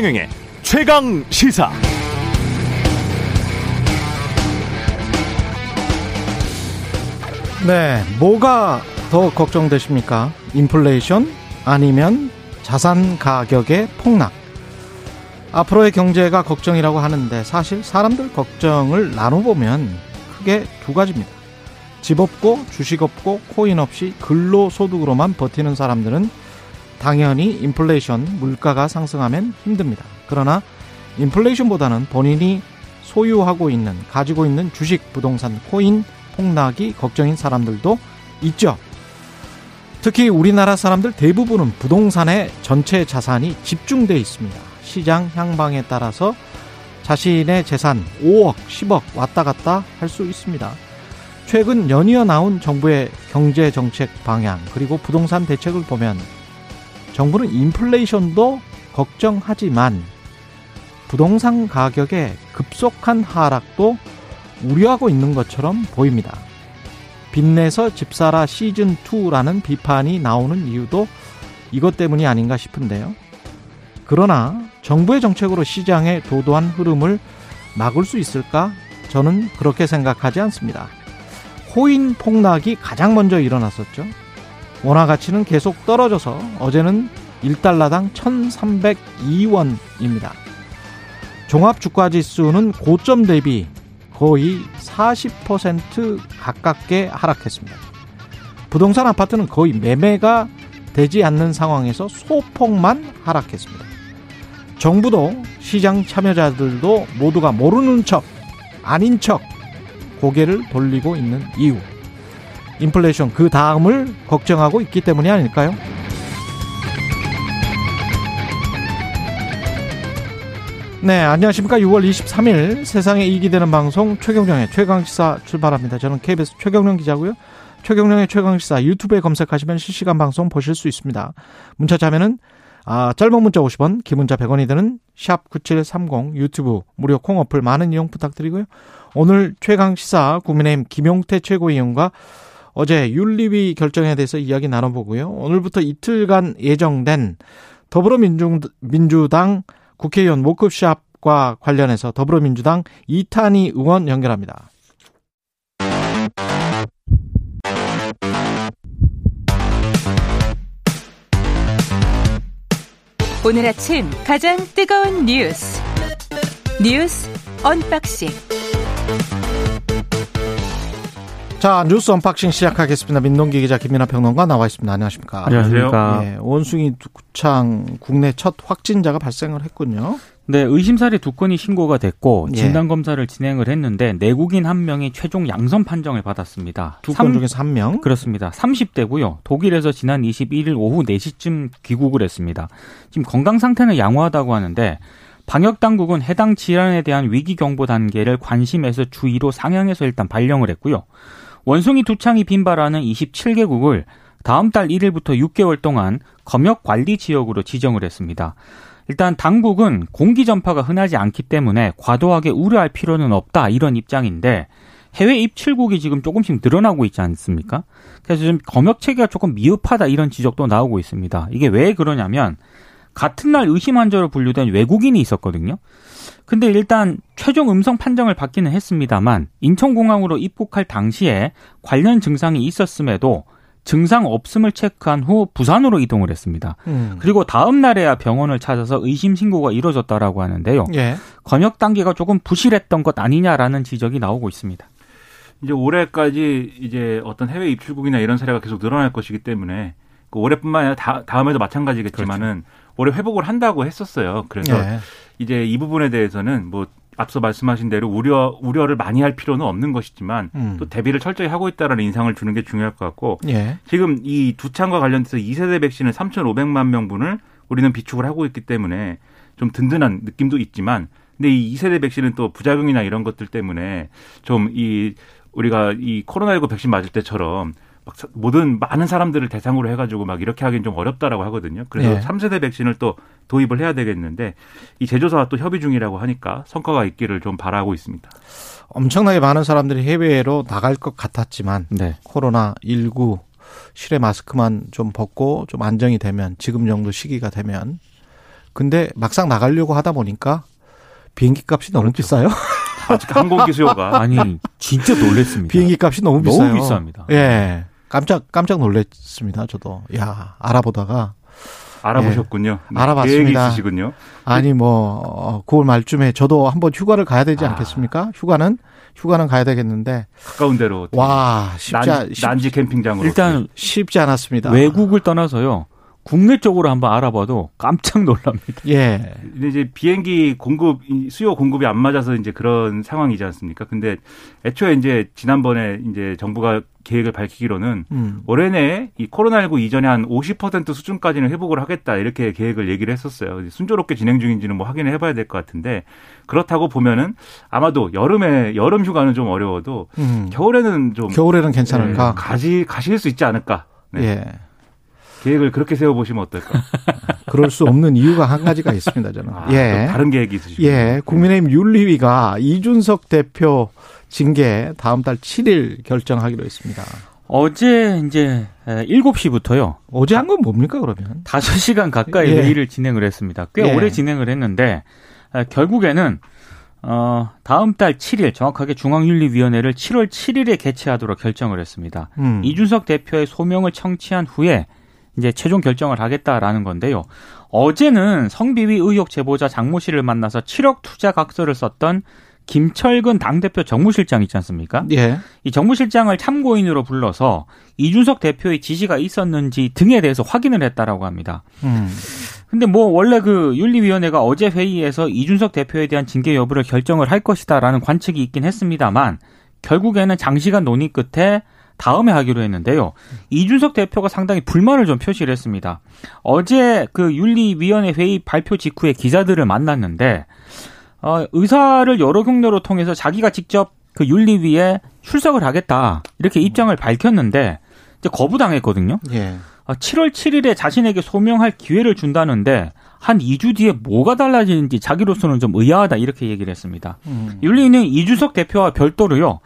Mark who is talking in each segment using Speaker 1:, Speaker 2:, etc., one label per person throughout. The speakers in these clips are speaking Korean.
Speaker 1: 최경영의 최강 시사.
Speaker 2: 네, 뭐가 더 걱정되십니까? 인플레이션 아니면 자산 가격의 폭락. 앞으로의 경제가 걱정이라고 하는데 사실 사람들 걱정을 나눠보면 크게 두 가지입니다. 집 없고 주식 없고 코인 없이 근로소득으로만 버티는 사람들은 당연히 인플레이션 물가가 상승하면 힘듭니다. 그러나 인플레이션보다는 본인이 소유하고 있는 가지고 있는 주식, 부동산, 코인 폭락이 걱정인 사람들도 있죠. 특히 우리나라 사람들 대부분은 부동산에 전체 자산이 집중돼 있습니다. 시장 향방에 따라서 자신의 재산 5억, 10억 왔다 갔다 할 수 있습니다. 최근 연이어 나온 정부의 경제 정책 방향 그리고 부동산 대책을 보면 정부는 인플레이션도 걱정하지만 부동산 가격의 급속한 하락도 우려하고 있는 것처럼 보입니다. 빚내서 집사라 시즌2라는 비판이 나오는 이유도 이것 때문이 아닌가 싶은데요. 그러나 정부의 정책으로 시장의 도도한 흐름을 막을 수 있을까? 저는 그렇게 생각하지 않습니다. 코인 폭락이 가장 먼저 일어났었죠. 원화 가치는 계속 떨어져서 어제는 1달러당 1,302원입니다. 종합 주가 지수는 고점 대비 거의 40% 가깝게 하락했습니다. 부동산 아파트는 거의 매매가 되지 않는 상황에서 소폭만 하락했습니다. 정부도 시장 참여자들도 모두가 모르는 척, 아닌 척 고개를 돌리고 있는 이유. 인플레이션 그 다음을 걱정하고 있기 때문이 아닐까요? 네, 안녕하십니까. 6월 23일 세상에 이익이 되는 방송 최경령의 최강시사 출발합니다. 저는 KBS 최경령 기자고요. 최경령의 최강시사 유튜브에 검색하시면 실시간 방송 보실 수 있습니다. 문자 자면은 아, 짧은 문자 50원, 긴 문자 100원이 드는 샵 9730 유튜브 무료 콩 어플 많은 이용 부탁드리고요. 오늘 최강시사 국민의힘 김용태 최고위원과 어제 윤리위 결정에 대해서 이야기 나눠보고요. 오늘부터 이틀간 예정된 더불어민주당 국회의원 워크숍과 관련해서 더불어민주당 이탄희 의원 연결합니다.
Speaker 3: 오늘 아침 가장 뜨거운 뉴스 뉴스 언박싱
Speaker 2: 자 뉴스 언박싱 시작하겠습니다. 민동기 기자 김민아 평론가 나와 있습니다. 안녕하십니까?
Speaker 4: 안녕하십니까?
Speaker 2: 예, 원숭이 두창 국내 첫 확진자가 발생을 했군요.
Speaker 4: 네, 의심 사례 두 건이 신고가 됐고
Speaker 2: 예.
Speaker 4: 진단 검사를 진행을 했는데 내국인 한 명이 최종 양성 판정을 받았습니다.
Speaker 2: 두
Speaker 4: 삼-
Speaker 2: 건 중에서 한 명.
Speaker 4: 그렇습니다. 30대고요. 독일에서 지난 21일 오후 4시쯤 귀국을 했습니다. 지금 건강 상태는 양호하다고 하는데 방역 당국은 해당 질환에 대한 위기 경보 단계를 관심에서 주의로 상향해서 일단 발령을 했고요. 원숭이 두 창이 빈발하는 27개국을 다음 달 1일부터 6개월 동안 검역 관리 지역으로 지정을 했습니다. 일단 당국은 공기 전파가 흔하지 않기 때문에 과도하게 우려할 필요는 없다 이런 입장인데 해외 입출국이 지금 조금씩 늘어나고 있지 않습니까? 그래서 좀 검역 체계가 조금 미흡하다 이런 지적도 나오고 있습니다. 이게 왜 그러냐면 같은 날 의심 환자로 분류된 외국인이 있었거든요. 근데 일단 최종 음성 판정을 받기는 했습니다만 인천공항으로 입국할 당시에 관련 증상이 있었음에도 증상 없음을 체크한 후 부산으로 이동을 했습니다.
Speaker 2: 음.
Speaker 4: 그리고 다음 날에야 병원을 찾아서 의심 신고가 이루어졌다라고 하는데요.
Speaker 2: 예.
Speaker 4: 검역 단계가 조금 부실했던 것 아니냐라는 지적이 나오고 있습니다.
Speaker 5: 이제 올해까지 이제 어떤 해외 입출국이나 이런 사례가 계속 늘어날 것이기 때문에 그 올해뿐만 아니라 다, 다음에도 마찬가지겠지만은 올해 회복을 한다고 했었어요. 그래서
Speaker 2: 예.
Speaker 5: 이제 이 부분에 대해서는 뭐 앞서 말씀하신 대로 우려 우려를 많이 할 필요는 없는 것이지만
Speaker 2: 음.
Speaker 5: 또 대비를 철저히 하고 있다라는 인상을 주는 게 중요할 것 같고
Speaker 2: 예.
Speaker 5: 지금 이 두창과 관련돼서 2세대 백신을 3,500만 명분을 우리는 비축을 하고 있기 때문에 좀 든든한 느낌도 있지만 근데 이 2세대 백신은 또 부작용이나 이런 것들 때문에 좀 이 우리가 이 코로나19 백신 맞을 때처럼 막 사- 모든 많은 사람들을 대상으로 해가지고 막 이렇게 하기는 좀 어렵다라고 하거든요. 그래서
Speaker 2: 예.
Speaker 5: 3세대 백신을 또 도입을 해야 되겠는데 이 제조사와 또 협의 중이라고 하니까 성과가 있기를 좀 바라고 있습니다.
Speaker 2: 엄청나게 많은 사람들이 해외로 나갈 것 같았지만
Speaker 4: 네.
Speaker 2: 코로나 19 실외 마스크만 좀 벗고 좀 안정이 되면 지금 정도 시기가 되면 근데 막상 나가려고 하다 보니까 비행기 값이 너무 비싸요.
Speaker 5: 아직 항공기 수요가
Speaker 4: 아니 진짜 놀랬습니다.
Speaker 2: 비행기 값이 너무 비싸요.
Speaker 4: 너무 비쌉니다.
Speaker 2: 예. 깜짝 깜짝 놀랐습니다. 저도. 야, 알아보다가
Speaker 5: 알아보셨군요. 네,
Speaker 2: 알아봤습니다.
Speaker 5: 계획이 있으시군요.
Speaker 2: 아니 뭐 어, 9월 말쯤에 저도 한번 휴가를 가야 되지
Speaker 5: 아.
Speaker 2: 않겠습니까? 휴가는 휴가는 가야 되겠는데
Speaker 5: 가까운 데로
Speaker 2: 와 쉽지
Speaker 5: 난, 난지 캠핑장으로
Speaker 4: 일단
Speaker 2: 쉽지 않았습니다.
Speaker 4: 외국을 떠나서요. 국내 쪽으로 한번 알아봐도 깜짝 놀랍니다.
Speaker 2: 예.
Speaker 5: 근데 이제 비행기 공급 이 수요 공급이 안 맞아서 이제 그런 상황이지 않습니까? 근데 애초에 이제 지난번에 이제 정부가 계획을 밝히기로는
Speaker 2: 음.
Speaker 5: 올해 내에 이 코로나19 이전에 한 50% 수준까지는 회복을 하겠다 이렇게 계획을 얘기를 했었어요. 순조롭게 진행 중인지는 뭐 확인을 해봐야 될 것 같은데 그렇다고 보면은 아마도 여름에 여름 휴가는 좀 어려워도
Speaker 2: 음.
Speaker 5: 겨울에는 좀
Speaker 2: 겨울에는 괜찮을까?
Speaker 5: 네, 가지 가실 수 있지 않을까. 네.
Speaker 2: 예.
Speaker 5: 계획을 그렇게 세워 보시면 어떨까?
Speaker 2: 그럴 수 없는 이유가 한 가지가 있습니다, 저는.
Speaker 5: 아,
Speaker 2: 예.
Speaker 5: 또 다른 계획이 있으시고.
Speaker 2: 예. 국민의힘 윤리위가 이준석 대표 징계 다음 달 7일 결정하기로 했습니다.
Speaker 4: 어제 이제 7시부터요.
Speaker 2: 어제 한 건 뭡니까, 그러면?
Speaker 4: 5시간 가까이
Speaker 2: 예.
Speaker 4: 회의를 진행을 했습니다. 꽤
Speaker 2: 예.
Speaker 4: 오래 진행을 했는데 에, 결국에는 어, 다음 달 7일 정확하게 중앙윤리위원회를 7월 7일에 개최하도록 결정을 했습니다.
Speaker 2: 음.
Speaker 4: 이준석 대표의 소명을 청취한 후에 이제 최종 결정을 하겠다라는 건데요. 어제는 성비위 의혹 제보자 장모 씨를 만나서 7억 투자 각서를 썼던 김철근 당대표 정무실장 있지 않습니까?
Speaker 2: 예.
Speaker 4: 이 정무실장을 참고인으로 불러서 이준석 대표의 지시가 있었는지 등에 대해서 확인을 했다라고 합니다.
Speaker 2: 음.
Speaker 4: 근데 뭐 원래 그 윤리위원회가 어제 회의에서 이준석 대표에 대한 징계 여부를 결정을 할 것이다라는 관측이 있긴 했습니다만 결국에는 장시간 논의 끝에 다음에 하기로 했는데요. 이준석 대표가 상당히 불만을 좀 표시를 했습니다. 어제 그 윤리위원회 회의 발표 직후에 기자들을 만났는데 어, 의사를 여러 경로로 통해서 자기가 직접 그 윤리위에 출석을 하겠다 이렇게 입장을 밝혔는데 이제 거부당했거든요.
Speaker 2: 예.
Speaker 4: 아, 7월 7일에 자신에게 소명할 기회를 준다는데 한 2주 뒤에 뭐가 달라지는지 자기로서는 좀 의아하다 이렇게 얘기를 했습니다.
Speaker 2: 음.
Speaker 4: 윤리는 이주석 대표와 별도로요.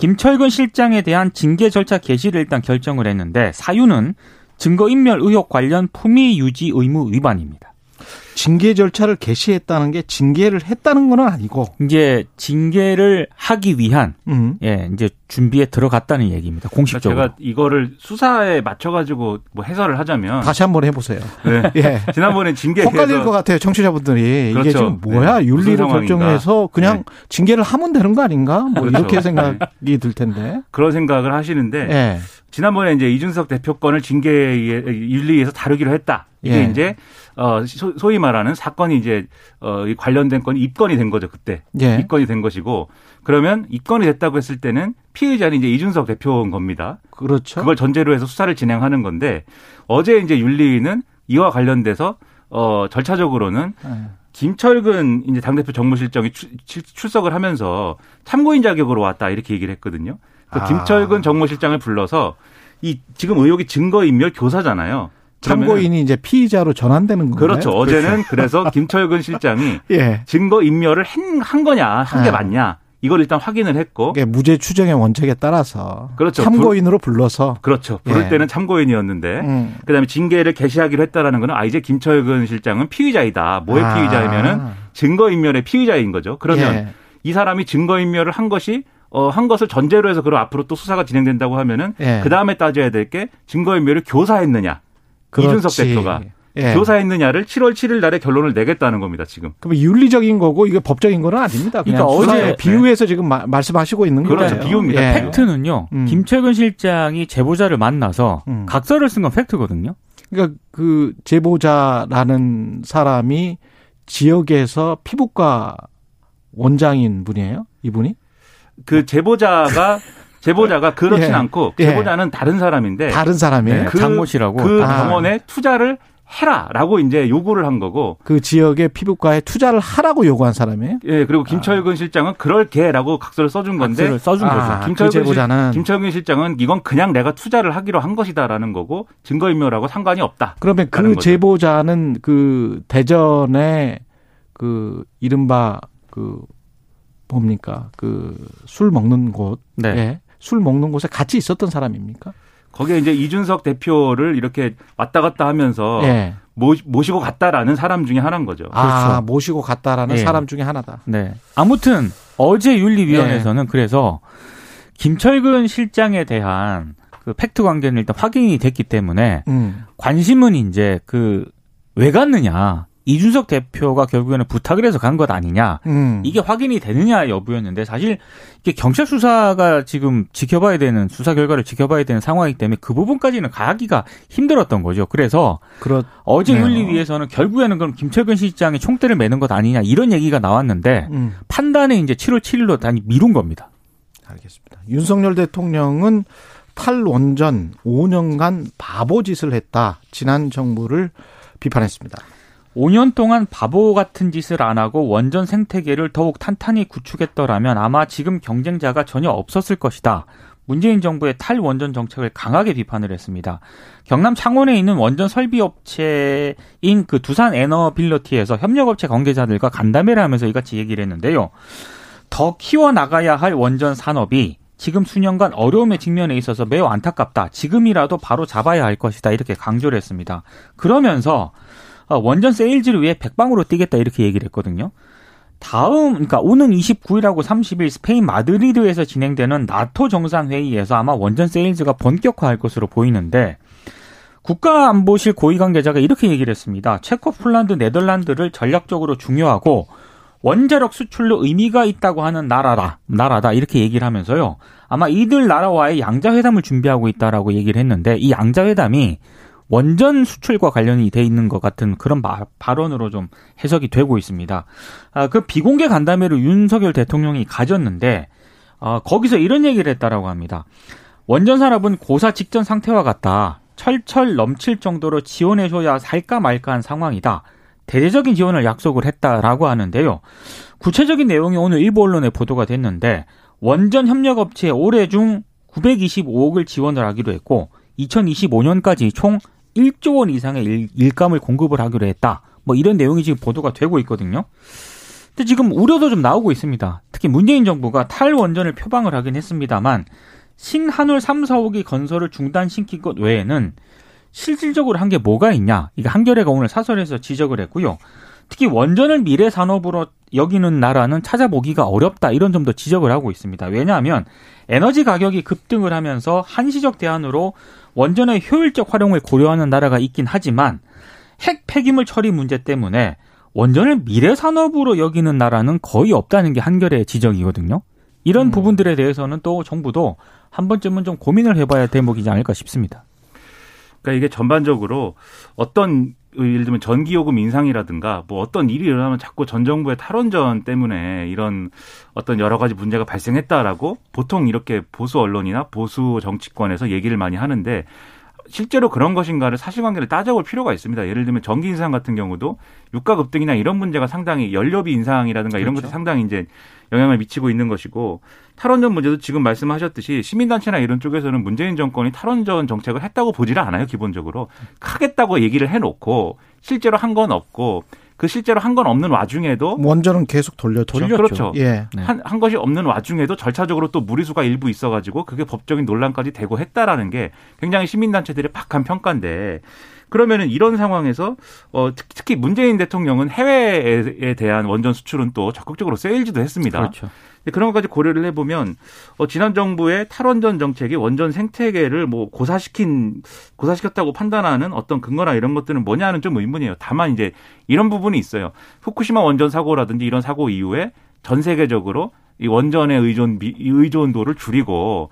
Speaker 4: 김철근 실장에 대한 징계 절차 개시를 일단 결정을 했는데 사유는 증거인멸 의혹 관련 품위 유지 의무 위반입니다.
Speaker 2: 징계 절차를 개시했다는 게 징계를 했다는 건 아니고,
Speaker 4: 이제 징계를 하기 위한
Speaker 2: 음.
Speaker 4: 예 이제 준비에 들어갔다는 얘기입니다. 공식적으로.
Speaker 5: 제가 이거를 수사에 맞춰가지고 뭐 해설을 하자면
Speaker 2: 다시 한번 해보세요.
Speaker 5: 네.
Speaker 2: 예.
Speaker 5: 지난번에 징계에
Speaker 2: 헷갈릴 것 같아요, 청취자분들이. 이게
Speaker 5: 그렇죠.
Speaker 2: 지금 뭐야?
Speaker 5: 네.
Speaker 2: 윤리를. 결정해서 그냥
Speaker 5: 네.
Speaker 2: 징계를 하면 되는 거 아닌가? 뭐
Speaker 5: 그렇죠.
Speaker 2: 이렇게 생각이 들 텐데.
Speaker 5: 그런 생각을 하시는데
Speaker 2: 예.
Speaker 5: 지난번에 이제 이준석 대표권을 징계에 윤리에서 다루기로 했다. 이게
Speaker 2: 예.
Speaker 5: 이제 어 소- 소위 말하는 사건이 이제 어이 관련된 건이 입건이 된 거죠 그때
Speaker 2: 예.
Speaker 5: 입건이 된 것이고 그러면 입건이 됐다고 했을 때는 피의자는 이제 이준석 대표인 겁니다.
Speaker 2: 그렇죠.
Speaker 5: 그걸 전제로 해서 수사를 진행하는 건데 어제 이제 윤리는 이와 관련돼서 어 절차적으로는
Speaker 2: 예.
Speaker 5: 김철근 이제 당대표 정무실장이 출석을 하면서 참고인 자격으로 왔다 이렇게 얘기를 했거든요. 그
Speaker 2: 아.
Speaker 5: 김철근 정무실장을 불러서 이 지금 의혹이 증거인멸 교사잖아요.
Speaker 2: 참고인이 이제 피의자로 전환되는 건가요?
Speaker 5: 그렇죠. 어제는 그래서 김철근 실장이
Speaker 2: 예.
Speaker 5: 증거 인멸을 한, 한 거냐 한게
Speaker 2: 네.
Speaker 5: 맞냐 이걸 일단 확인을 했고
Speaker 2: 이게 무죄 추정의 원칙에 따라서
Speaker 5: 그렇죠.
Speaker 2: 참고인으로 불러서
Speaker 5: 그렇죠. 부를
Speaker 2: 예.
Speaker 5: 때는 참고인이었는데
Speaker 2: 음.
Speaker 5: 그다음에 징계를 개시하기로 했다라는 거는 아 이제 김철근 실장은 피의자이다. 뭐의
Speaker 2: 아.
Speaker 5: 피의자이면은 증거 인멸의 피의자인 거죠. 그러면
Speaker 2: 예.
Speaker 5: 이 사람이 증거 인멸을 한 것이 어, 한 것을 전제로 해서 그럼 앞으로 또 수사가 진행된다고 하면은
Speaker 2: 예.
Speaker 5: 그 다음에 따져야 될 게 증거인멸을 교사했느냐. 이준석
Speaker 2: 그렇지.
Speaker 5: 대표가
Speaker 2: 예.
Speaker 5: 교사했느냐를 7월 7일 날에 결론을 내겠다는 겁니다, 지금.
Speaker 2: 그럼 윤리적인 거고 이게 법적인 거는 아닙니다. 그냥
Speaker 4: 그러니까 어제-
Speaker 2: 비유해서 지금 마- 말씀하시고 있는
Speaker 5: 그렇죠.
Speaker 2: 거예요.
Speaker 5: 비유입니다.
Speaker 2: 예.
Speaker 4: 팩트는요.
Speaker 2: 음.
Speaker 4: 김철근 실장이 제보자를 만나서
Speaker 2: 음.
Speaker 4: 각서를 쓴 건 팩트거든요.
Speaker 2: 그러니까 그 제보자라는 사람이 지역에서 피부과 원장인 분이에요. 이분이
Speaker 5: 그 제보자가 제보자가 그렇진
Speaker 2: 예.
Speaker 5: 않고
Speaker 2: 예.
Speaker 5: 제보자는 다른 사람인데
Speaker 2: 다른 사람이에요.
Speaker 4: 네.
Speaker 2: 그,
Speaker 5: 그-
Speaker 4: 장모 씨라고.
Speaker 5: 그
Speaker 2: 아.
Speaker 5: 병원에 투자를 해라라고 이제 요구를 한 거고
Speaker 2: 그 지역의 피부과에 투자를 하라고 요구한 사람이에요.
Speaker 5: 예 그리고 김철근 실장은 그럴게라고 각서를 써준 건데
Speaker 4: 각서를 써준
Speaker 2: 아,
Speaker 4: 거죠.
Speaker 2: 그
Speaker 5: 김철근,
Speaker 2: 제보자는
Speaker 5: 김철근 실장은 이건 그냥 내가 투자를 하기로 한 것이다라는 거고 증거인멸하고 상관이 없다.
Speaker 2: 그러면 그
Speaker 5: 거죠.
Speaker 2: 제보자는 그 대전에 그 이른바 그 뭡니까 그 술 먹는 곳,
Speaker 4: 네.
Speaker 2: 예. 술 먹는 곳에 같이 있었던 사람입니까?
Speaker 5: 거기에 이제 이준석 대표를 이렇게 왔다 갔다 하면서
Speaker 2: 예.
Speaker 5: 모, 모시고 갔다라는 사람 중에 하나인 거죠.
Speaker 2: 아,
Speaker 4: 그렇죠.
Speaker 2: 모시고 갔다라는
Speaker 4: 예.
Speaker 2: 사람 중에 하나다.
Speaker 4: 네. 아무튼 어제 윤리위원회에서는 그래서 김철근 실장에 대한 그 팩트 관계는 일단 확인이 됐기 때문에
Speaker 2: 음.
Speaker 4: 관심은 이제 그 왜 갔느냐. 이준석 대표가 결국에는 부탁을 해서 간 것 아니냐.
Speaker 2: 음.
Speaker 4: 이게 확인이 되느냐 여부였는데 사실 이게 경찰 수사가 지금 지켜봐야 되는 수사 결과를 지켜봐야 되는 상황이기 때문에 그 부분까지는 가기가 힘들었던 거죠. 그래서
Speaker 2: 그렇
Speaker 4: 어제
Speaker 2: 네.
Speaker 4: 윤리위에서는 결국에는 그럼 김철근 실장이 총대를 매는 것 아니냐 이런 얘기가 나왔는데
Speaker 2: 음.
Speaker 4: 판단은 이제 7월 7일로 단위 미룬 겁니다.
Speaker 2: 알겠습니다. 윤석열 대통령은 탈원전 5년간 바보 짓을 했다. 지난 정부를 비판했습니다.
Speaker 4: 5년 동안 바보 같은 짓을 안 하고 원전 생태계를 더욱 탄탄히 구축했더라면 아마 지금 경쟁자가 전혀 없었을 것이다. 문재인 정부의 탈원전 정책을 강하게 비판을 했습니다. 경남 창원에 있는 원전 설비 업체인 그 두산 에너빌러티에서 협력업체 관계자들과 간담회를 하면서 이같이 얘기를 했는데요. 더 키워 나가야 할 원전 산업이 지금 수년간 어려움에 직면해 있어서 매우 안타깝다. 지금이라도 바로 잡아야 할 것이다. 이렇게 강조를 했습니다. 그러면서 어, 원전 세일즈를 위해 백방으로 뛰겠다 이렇게 얘기를 했거든요. 다음, 그러니까 오는 29일하고 30일 스페인 마드리드에서 진행되는 나토 정상회의에서 아마 원전 세일즈가 본격화할 것으로 보이는데 국가안보실 고위 관계자가 이렇게 얘기를 했습니다. 체코, 폴란드, 네덜란드를 전략적으로 중요하고 원자력 수출로 의미가 있다고 하는 나라다, 나라다 이렇게 얘기를 하면서요. 아마 이들 나라와의 양자 회담을 준비하고 있다라고 얘기를 했는데 이 양자 회담이 원전 수출과 관련이 돼 있는 것 같은 그런 바, 발언으로 좀 해석이 되고 있습니다. 아, 그 비공개 간담회를 윤석열 대통령이 가졌는데 아, 거기서 이런 얘기를 했다라고 합니다. 원전 산업은 고사 직전 상태와 같다. 철철 넘칠 정도로 지원해줘야 살까 말까 한 상황이다. 대대적인 지원을 약속을 했다라고 하는데요. 구체적인 내용이 오늘 일부 언론에 보도가 됐는데 원전 협력업체에 올해 중 925억을 지원을 하기로 했고 2025년까지 총 1조 원 이상의 일, 일감을 공급을 하기로 했다. 뭐 이런 내용이 지금 보도가 되고 있거든요. 근데 지금 우려도 좀 나오고 있습니다. 특히 문재인 정부가 탈원전을 표방을 하긴 했습니다만 신한울 3, 4호기 건설을 중단시킨 것 외에는 실질적으로 한 게 뭐가 있냐? 이게 한겨레가 오늘 사설에서 지적을 했고요. 특히 원전을 미래 산업으로 여기는 나라는 찾아보기가 어렵다 이런 점도 지적을 하고 있습니다. 왜냐하면 에너지 가격이 급등을 하면서 한시적 대안으로 원전의 효율적 활용을 고려하는 나라가 있긴 하지만 핵 폐기물 처리 문제 때문에 원전을 미래 산업으로 여기는 나라는 거의 없다는 게 한겨레의 지적이거든요. 이런
Speaker 2: 음.
Speaker 4: 부분들에 대해서는 또 정부도 한 번쯤은 좀 고민을 해봐야 대목이지 않을까 싶습니다.
Speaker 5: 그러니까 이게 전반적으로 어떤 예를 들면 전기요금 인상이라든가 뭐 어떤 일이 일어나면 자꾸 전 정부의 탈원전 때문에 이런 어떤 여러 가지 문제가 발생했다라고 보통 이렇게 보수 언론이나 보수 정치권에서 얘기를 많이 하는데 실제로 그런 것인가를 사실관계를 따져볼 필요가 있습니다. 예를 들면 전기 인상 같은 경우도 유가 급등이나 이런 문제가 상당히 연료비 인상이라든가 이런
Speaker 4: 그렇죠.
Speaker 5: 것들이 상당히 이제 영향을 미치고 있는 것이고 탈원전 문제도 지금 말씀하셨듯이 시민단체나 이런 쪽에서는 문재인 정권이 탈원전 정책을 했다고 보지를 않아요. 기본적으로 하겠다고 얘기를 해놓고 실제로 한 건 없고 그 실제로 한 건 없는 와중에도
Speaker 2: 원전은 계속 돌렸죠.
Speaker 4: 돌렸죠.
Speaker 5: 그렇죠.
Speaker 2: 예.
Speaker 4: 네.
Speaker 5: 한, 한 것이 없는 와중에도 절차적으로 또 무리수가 일부 있어가지고 그게 법적인 논란까지 되고 했다라는 게 굉장히 시민단체들의 박한 평가인데 그러면은 이런 상황에서 어 특- 특히 문재인 대통령은 해외에 대한 원전 수출은 또 적극적으로 세일즈도 했습니다.
Speaker 4: 그렇죠.
Speaker 5: 그런 것까지 고려를 해보면 어, 지난 정부의 탈원전 정책이 원전 생태계를 뭐 고사시킨 고사시켰다고 판단하는 어떤 근거나 이런 것들은 뭐냐는 좀 의문이에요. 다만 이제 이런 부분이 있어요. 후쿠시마 원전 사고라든지 이런 사고 이후에 전 세계적으로 이 원전의 의존 의존도를 줄이고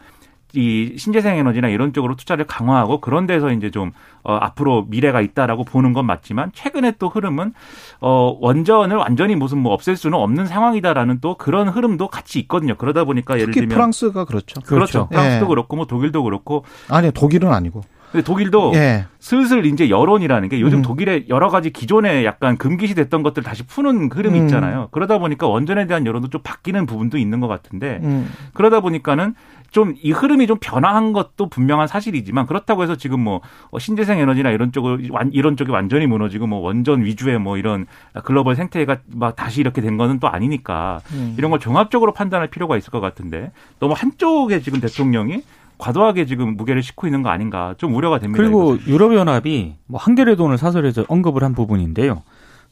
Speaker 5: 이 신재생 에너지나 이런 쪽으로 투자를 강화하고 그런 데서 이제 좀 어, 앞으로 미래가 있다라고 보는 건 맞지만 최근에 또 흐름은 어, 원전을 완전히 무슨 뭐 없앨 수는 없는 상황이다라는 또 그런 흐름도 같이 있거든요. 그러다 보니까 예를
Speaker 2: 특히
Speaker 5: 들면
Speaker 2: 프랑스가 그렇죠.
Speaker 5: 그렇죠.
Speaker 2: 예.
Speaker 5: 프랑스도 그렇고 뭐 독일도 그렇고
Speaker 2: 아니 독일은 아니고.
Speaker 5: 근데 독일도
Speaker 2: 예.
Speaker 5: 슬슬 이제 여론이라는 게 요즘
Speaker 2: 음.
Speaker 5: 독일의 여러 가지 기존에 약간 금기시 됐던 것들 다시 푸는 흐름이
Speaker 2: 음.
Speaker 5: 있잖아요. 그러다 보니까 원전에 대한 여론도 좀 바뀌는 부분도 있는 것 같은데
Speaker 2: 음.
Speaker 5: 그러다 보니까는 좀 이 흐름이 좀 변화한 것도 분명한 사실이지만 그렇다고 해서 지금 뭐 어, 신재생 에너지나 이런 쪽을 완- 이런 쪽이 완전히 무너지고 뭐 원전 위주의 뭐 이런 글로벌 생태가 막 다시 이렇게 된 거는 또 아니니까
Speaker 2: 음.
Speaker 5: 이런 걸 종합적으로 판단할 필요가 있을 것 같은데 너무 한쪽에 지금 대통령이 과도하게 지금 무게를 싣고 있는 거 아닌가 좀 우려가 됩니다.
Speaker 4: 그리고
Speaker 5: 이것은.
Speaker 4: 유럽연합이 뭐 한겨레 돈을 사설에서 언급을 한 부분인데요.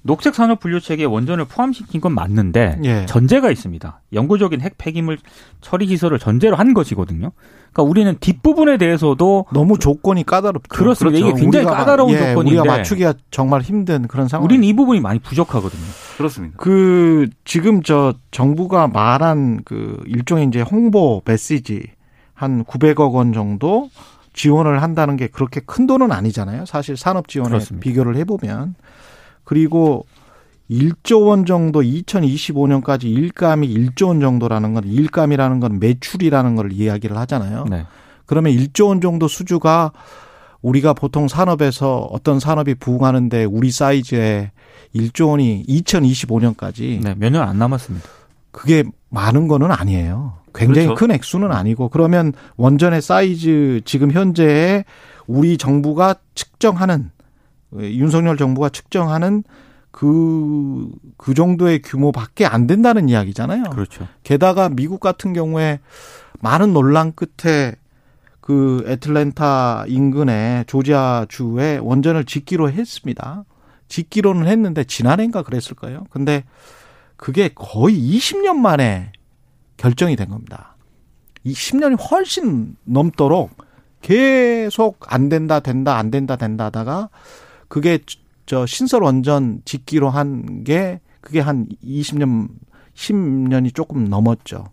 Speaker 4: 녹색 산업 분류 체계에 원전을 포함시킨 건 맞는데
Speaker 2: 예.
Speaker 4: 전제가 있습니다. 영구적인 핵 폐기물 처리 시설을 전제로 한 것이거든요. 그러니까 우리는 뒷부분에 대해서도
Speaker 2: 너무 조건이 까다롭죠.
Speaker 4: 그렇습니다. 이게 굉장히
Speaker 2: 우리가,
Speaker 4: 까다로운
Speaker 2: 예,
Speaker 4: 조건인데
Speaker 2: 우리가 맞추기가 정말 힘든 그런 상황.
Speaker 4: 우리는 이 부분이 많이 부족하거든요.
Speaker 5: 그렇습니다.
Speaker 2: 그 지금 저 정부가 말한 그 일종의 이제 홍보 메시지 한 900억 원 정도 지원을 한다는 게 그렇게 큰 돈은 아니잖아요. 사실 산업 지원에
Speaker 4: 그렇습니다.
Speaker 2: 비교를 해보면 그리고 1조 원 정도 2025년까지 일감이 1조 원 정도라는 건 일감이라는 건 매출이라는 걸 이야기를 하잖아요.
Speaker 4: 네.
Speaker 2: 그러면 1조 원 정도 수주가 우리가 보통 산업에서 어떤 산업이 부흥하는데 우리 사이즈의 1조 원이 2025년까지
Speaker 4: 네, 몇 년 안 남았습니다.
Speaker 2: 그게 많은 거는 아니에요. 굉장히
Speaker 5: 그렇죠.
Speaker 2: 큰 액수는 아니고 그러면 원전의 사이즈 지금 현재의 우리 정부가 측정하는 윤석열 정부가 측정하는 그, 그 정도의 규모밖에 안 된다는 이야기잖아요.
Speaker 4: 그렇죠.
Speaker 2: 게다가 미국 같은 경우에 많은 논란 끝에 그 애틀랜타 인근의 조지아주에 원전을 짓기로 했습니다. 짓기로는 했는데 지난해인가 그랬을 거예요. 근데 그게 거의 20년 만에 결정이 된 겁니다. 이 10년이 훨씬 넘도록 계속 안 된다 된다 안 된다 된다 하다가 그게 저 신설 원전 짓기로 한 게 그게 한 20년 10년이 조금 넘었죠.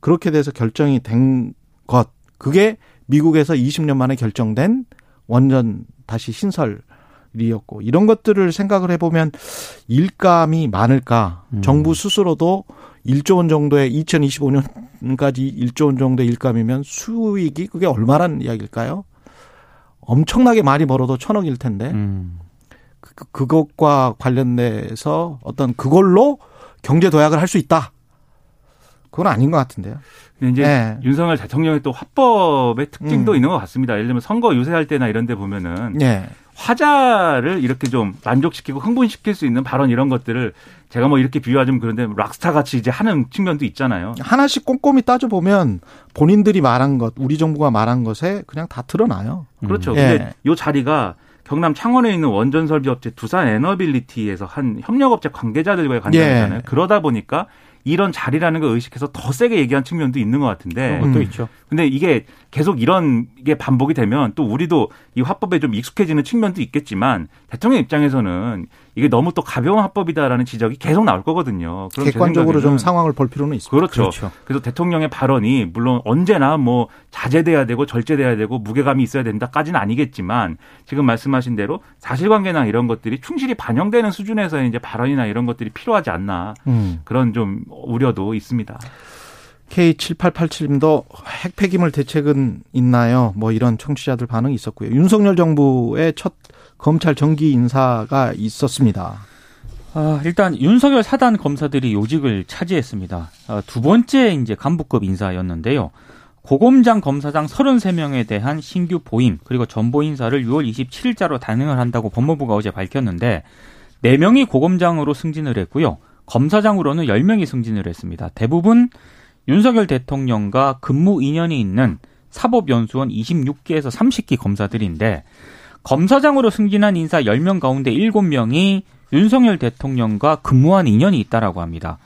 Speaker 2: 그렇게 돼서 결정이 된 것. 그게 미국에서 20년 만에 결정된 원전 다시 신설 이었고 이런 것들을 생각을 해보면 일감이 많을까?
Speaker 4: 음.
Speaker 2: 정부 스스로도 1조 원 정도의 2025년까지 1조 원 정도의 일감이면 수익이 그게 얼마란 이야기일까요? 엄청나게 많이 벌어도 천억일 텐데
Speaker 4: 음.
Speaker 2: 그, 그것과 관련돼서 어떤 그걸로 경제 도약을 할 수 있다. 그건 아닌 것 같은데요.
Speaker 5: 근데 이제
Speaker 2: 네.
Speaker 5: 윤석열 대통령의 또 화법의 특징도
Speaker 2: 음.
Speaker 5: 있는 것 같습니다. 예를 들면 선거 유세할 때나 이런 데 보면은
Speaker 2: 예.
Speaker 5: 화자를 이렇게 좀 만족시키고 흥분시킬 수 있는 발언 이런 것들을 제가 뭐 이렇게 비유하자면 그런데 락스타 같이 이제 하는 측면도 있잖아요.
Speaker 2: 하나씩 꼼꼼히 따져보면 본인들이 말한 것, 우리 정부가 말한 것에 그냥 다 드러나요.
Speaker 5: 그렇죠.
Speaker 2: 음.
Speaker 5: 근데
Speaker 2: 예.
Speaker 5: 이 자리가 경남 창원에 있는 원전 설비 업체 두산 에너빌리티에서 한 협력 업체 관계자들과의 관계잖아요.
Speaker 2: 예.
Speaker 5: 그러다 보니까 이런 자리라는 걸 의식해서 더 세게 얘기한 측면도 있는 것 같은데
Speaker 4: 그런 것도
Speaker 2: 음.
Speaker 4: 있죠.
Speaker 5: 근데 이게 계속 이런 게 반복이 되면 또 우리도 이 화법에 좀 익숙해지는 측면도 있겠지만 대통령 입장에서는 이게 너무 또 가벼운 화법이다라는 지적이 계속 나올 거거든요. 그럼 제
Speaker 2: 객관적으로 좀 상황을 볼 필요는 있습니다.
Speaker 5: 그렇죠.
Speaker 4: 그렇죠.
Speaker 5: 그래서 대통령의 발언이 물론 언제나 뭐 자제돼야 되고 절제돼야 되고 무게감이 있어야 된다까지는 아니겠지만 지금 말씀하신 대로 사실관계나 이런 것들이 충실히 반영되는 수준에서 이제 발언이나 이런 것들이 필요하지 않나
Speaker 2: 음.
Speaker 5: 그런 좀 우려도 있습니다.
Speaker 2: K7887님도 핵폐기물 대책은 있나요? 뭐 이런 청취자들 반응이 있었고요. 윤석열 정부의 첫 검찰 정기 인사가 있었습니다.
Speaker 4: 아, 일단 윤석열 사단 검사들이 요직을 차지했습니다. 아, 두 번째 이제 간부급 인사였는데요. 고검장 검사장 33명에 대한 신규 보임 그리고 전보 인사를 6월 27일자로 단행을 한다고 법무부가 어제 밝혔는데 4명이 고검장으로 승진을 했고요. 검사장으로는 10명이 승진을 했습니다. 대부분 윤석열 대통령과 근무 인연이 있는 사법연수원 26기에서 30기 검사들인데 검사장으로 승진한 인사 10명 가운데 7명이 윤석열 대통령과 근무한 인연이 있다라고 합니다.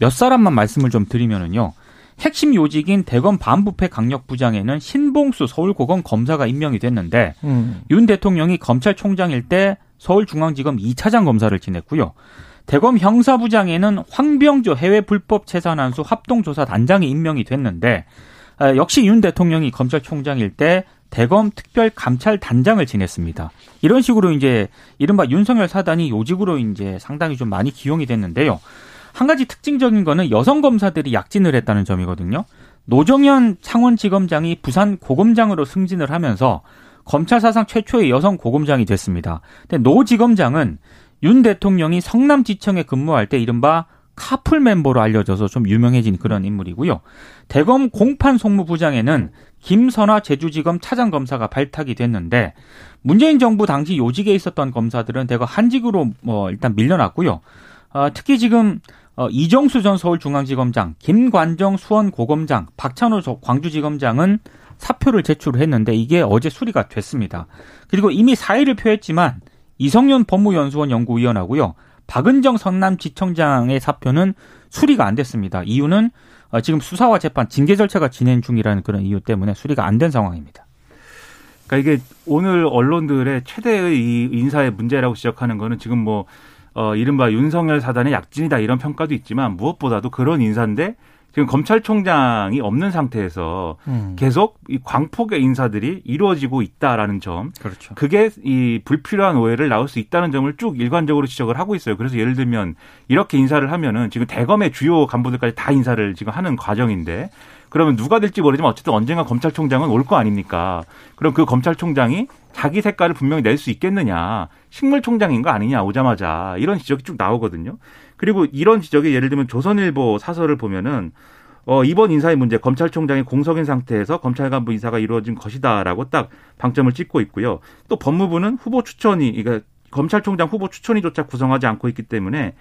Speaker 4: 몇 사람만 말씀을 좀 드리면은요. 핵심 요직인 대검 반부패 강력부장에는 신봉수 서울고검 검사가 임명이 됐는데
Speaker 2: 음.
Speaker 4: 윤 대통령이 검찰총장일 때 서울중앙지검 2차장 검사를 지냈고요. 대검 형사부장에는 황병조 해외 불법 재산환수 합동조사 단장이 임명이 됐는데 아, 역시 윤 대통령이 검찰총장일 때 대검 특별 감찰 단장을 지냈습니다. 이런 식으로 이제 이른바 윤석열 사단이 요직으로 이제 상당히 좀 많이 기용이 됐는데요. 한 가지 특징적인 거는 여성 검사들이 약진을 했다는 점이거든요. 노정연 창원지검장이 부산 고검장으로 승진을 하면서 검찰 사상 최초의 여성 고검장이 됐습니다. 근데 노 지검장은 윤 대통령이 성남지청에 근무할 때 이른바 카풀 멤버로 알려져서 좀 유명해진 그런 인물이고요. 대검 공판 송무부장에는 김선화 제주지검 차장검사가 발탁이 됐는데 문재인 정부 당시 요직에 있었던 검사들은 대거 한직으로 뭐 일단 밀려났고요. 어, 특히 지금 어, 이정수 전 서울중앙지검장, 김관정 수원고검장, 박찬호 저- 광주지검장은 사표를 제출했는데 이게 어제 수리가 됐습니다. 그리고 이미 사의를 표했지만 이성윤 법무연수원 연구위원하고요. 박은정 성남지청장의 사표는 수리가 안 됐습니다. 이유는 어, 지금 수사와 재판 징계 절차가 진행 중이라는 그런 이유 때문에 수리가 안 된 상황입니다.
Speaker 5: 그러니까 이게 오늘 언론들의 최대의 이 인사의 문제라고 지적하는 거는 지금 뭐 어, 이른바 윤석열 사단의 약진이다 이런 평가도 있지만 무엇보다도 그런 인사인데 지금 검찰총장이 없는 상태에서 음. 계속 이 광폭의 인사들이 이루어지고 있다라는 점.
Speaker 4: 그렇죠.
Speaker 5: 그게 이 불필요한 오해를 나올 수 있다는 점을 쭉 일관적으로 지적을 하고 있어요. 그래서 예를 들면 이렇게 인사를 하면은 지금 대검의 주요 간부들까지 다 인사를 지금 하는 과정인데 그러면 누가 될지 모르지만 어쨌든 언젠가 검찰총장은 올 거 아닙니까? 그럼 그 검찰총장이 자기 색깔을 분명히 낼 수 있겠느냐? 식물총장인 거 아니냐 오자마자 이런 지적이 쭉 나오거든요. 그리고 이런 지적이 예를 들면 조선일보 사설을 보면은 어, 이번 인사의 문제 검찰총장이 공석인 상태에서 검찰 간부 인사가 이루어진 것이다라고 딱 방점을 찍고 있고요. 또 법무부는 후보 추천이 그러니까 검찰총장 후보 추천위조차 구성하지 않고 있기 때문에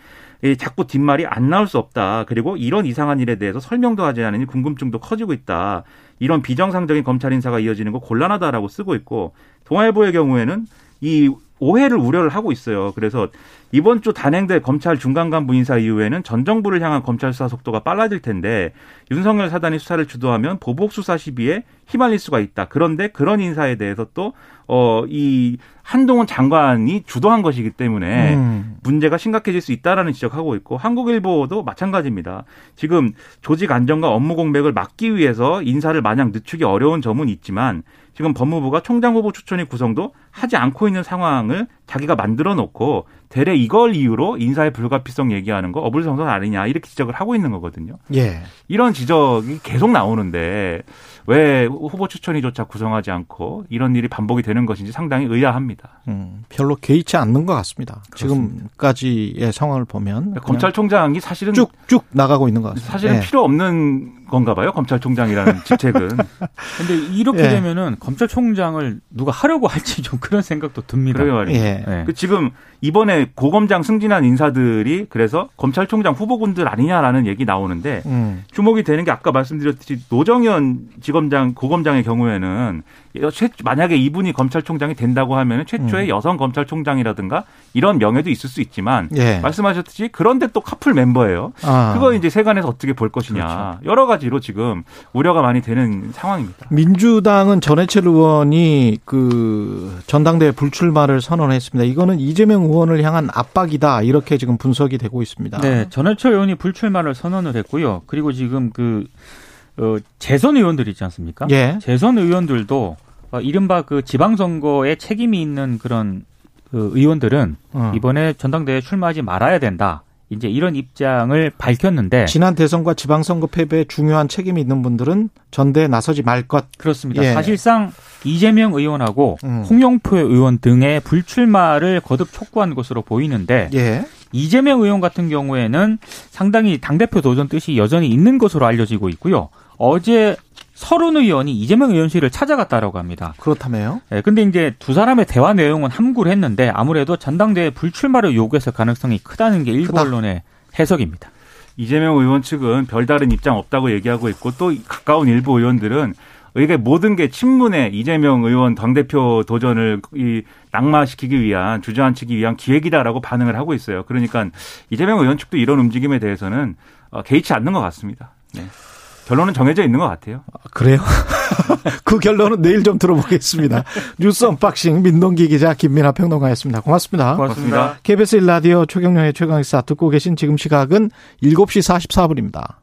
Speaker 5: 이 자꾸 뒷말이 안 나올 수 없다. 그리고 이런 이상한 일에 대해서 설명도 하지 않으니 궁금증도 커지고 있다. 이런 비정상적인 검찰 인사가 이어지는 거 곤란하다라고 쓰고 있고 동아일보의 경우에는 이 오해를 우려를 하고 있어요. 그래서 이번 주 단행될 검찰 중간 간부 인사 이후에는 전 정부를 향한 검찰 수사 속도가 빨라질 텐데 윤석열 사단이 수사를 주도하면 보복 수사 시비에 휘말릴 수가 있다. 그런데 그런 인사에 대해서 또 어 이 한동훈 장관이 주도한 것이기 때문에 음. 문제가 심각해질 수 있다라는 지적하고 있고 한국일보도 마찬가지입니다. 지금 조직 안정과 업무 공백을 막기 위해서 인사를 마냥 늦추기 어려운 점은 있지만 지금 법무부가 총장 후보 추천의 구성도 하지 않고 있는 상황을 자기가 만들어 놓고 대래 이걸 이유로 인사의 불가피성 얘기하는 거 어불성설 아니냐 이렇게 지적을 하고 있는 거거든요.
Speaker 2: 예.
Speaker 5: 이런 지적이 계속 나오는데 왜 후보 추천위조차 구성하지 않고 이런 일이 반복이 되는 것인지 상당히 의아합니다.
Speaker 2: 음, 별로 개의치 않는 것 같습니다. 그렇습니다. 지금까지의 상황을 보면
Speaker 5: 검찰총장이 사실은
Speaker 2: 쭉쭉 나가고 있는 것 같습니다.
Speaker 5: 사실은 예. 필요 없는 건가 봐요. 검찰총장이라는 직책은.
Speaker 4: 근데 이렇게 예. 되면은 검찰총장을 누가 하려고 할지 좀 그런 생각도 듭니다.
Speaker 5: 그러게 말이에요. 예. 예. 그 지금 이번에 고검장 승진한 인사들이 그래서 검찰총장 후보군들 아니냐라는 얘기 나오는데 음. 주목이 되는 게 아까 말씀드렸듯이 노정현 지검장 고검장의 경우에는 만약에 이분이 검찰총장이 된다고 하면 최초의 음. 여성 검찰총장이라든가 이런 명예도 있을 수 있지만 예. 말씀하셨듯이 그런데 또 카풀 멤버예요. 아. 그거 이제 세간에서 어떻게 볼 것이냐 그렇죠. 여러 가지로 지금 우려가 많이 되는 상황입니다.
Speaker 2: 민주당은 전해철 의원이 그 전당대회 불출마를 선언했습니다. 이거는 이재명 의원을 향한 압박이다 이렇게 지금 분석이 되고 있습니다.
Speaker 4: 네, 전해철 의원이 불출마를 선언을 했고요. 그리고 지금 그 어, 재선 의원들 있지 않습니까?
Speaker 2: 예.
Speaker 4: 재선 의원들도 어, 이른바 그 지방선거에 책임이 있는 그런 그 의원들은 어. 이번에 전당대회에 출마하지 말아야 된다. 이제 이런 입장을 밝혔는데
Speaker 2: 지난 대선과 지방선거 패배에 중요한 책임이 있는 분들은 전대에 나서지 말 것.
Speaker 4: 그렇습니다. 예. 사실상 이재명 의원하고 음. 홍영표 의원 등의 불출마를 거듭 촉구한 것으로 보이는데
Speaker 2: 예.
Speaker 4: 이재명 의원 같은 경우에는 상당히 당대표 도전 뜻이 여전히 있는 것으로 알려지고 있고요. 어제 서른 의원이 이재명 의원실을 찾아갔다라고 합니다.
Speaker 2: 그렇다며요?
Speaker 4: 네, 근데 이제 두 사람의 대화 내용은 함구를 했는데 아무래도 전당대회 불출마를 요구했을 가능성이 크다는 게 일부 크다. 언론의 해석입니다.
Speaker 5: 이재명 의원 측은 별다른 입장 없다고 얘기하고 있고 또 가까운 일부 의원들은 이게 모든 게 친문의 이재명 의원 당대표 도전을 이 낙마시키기 위한 주저앉히기 위한 기획이다라고 반응을 하고 있어요. 그러니까 이재명 의원 측도 이런 움직임에 대해서는 어, 개의치 않는 것 같습니다. 네. 결론은 정해져 있는 것 같아요.
Speaker 2: 아, 그래요? 그 결론은 내일 좀 들어보겠습니다. 뉴스 언박싱 민동기 기자 김민아 평론가였습니다. 고맙습니다.
Speaker 5: 고맙습니다.
Speaker 2: KBS 1라디오 최경영의 최강시사 듣고 계신 지금 시각은 7시 44분입니다.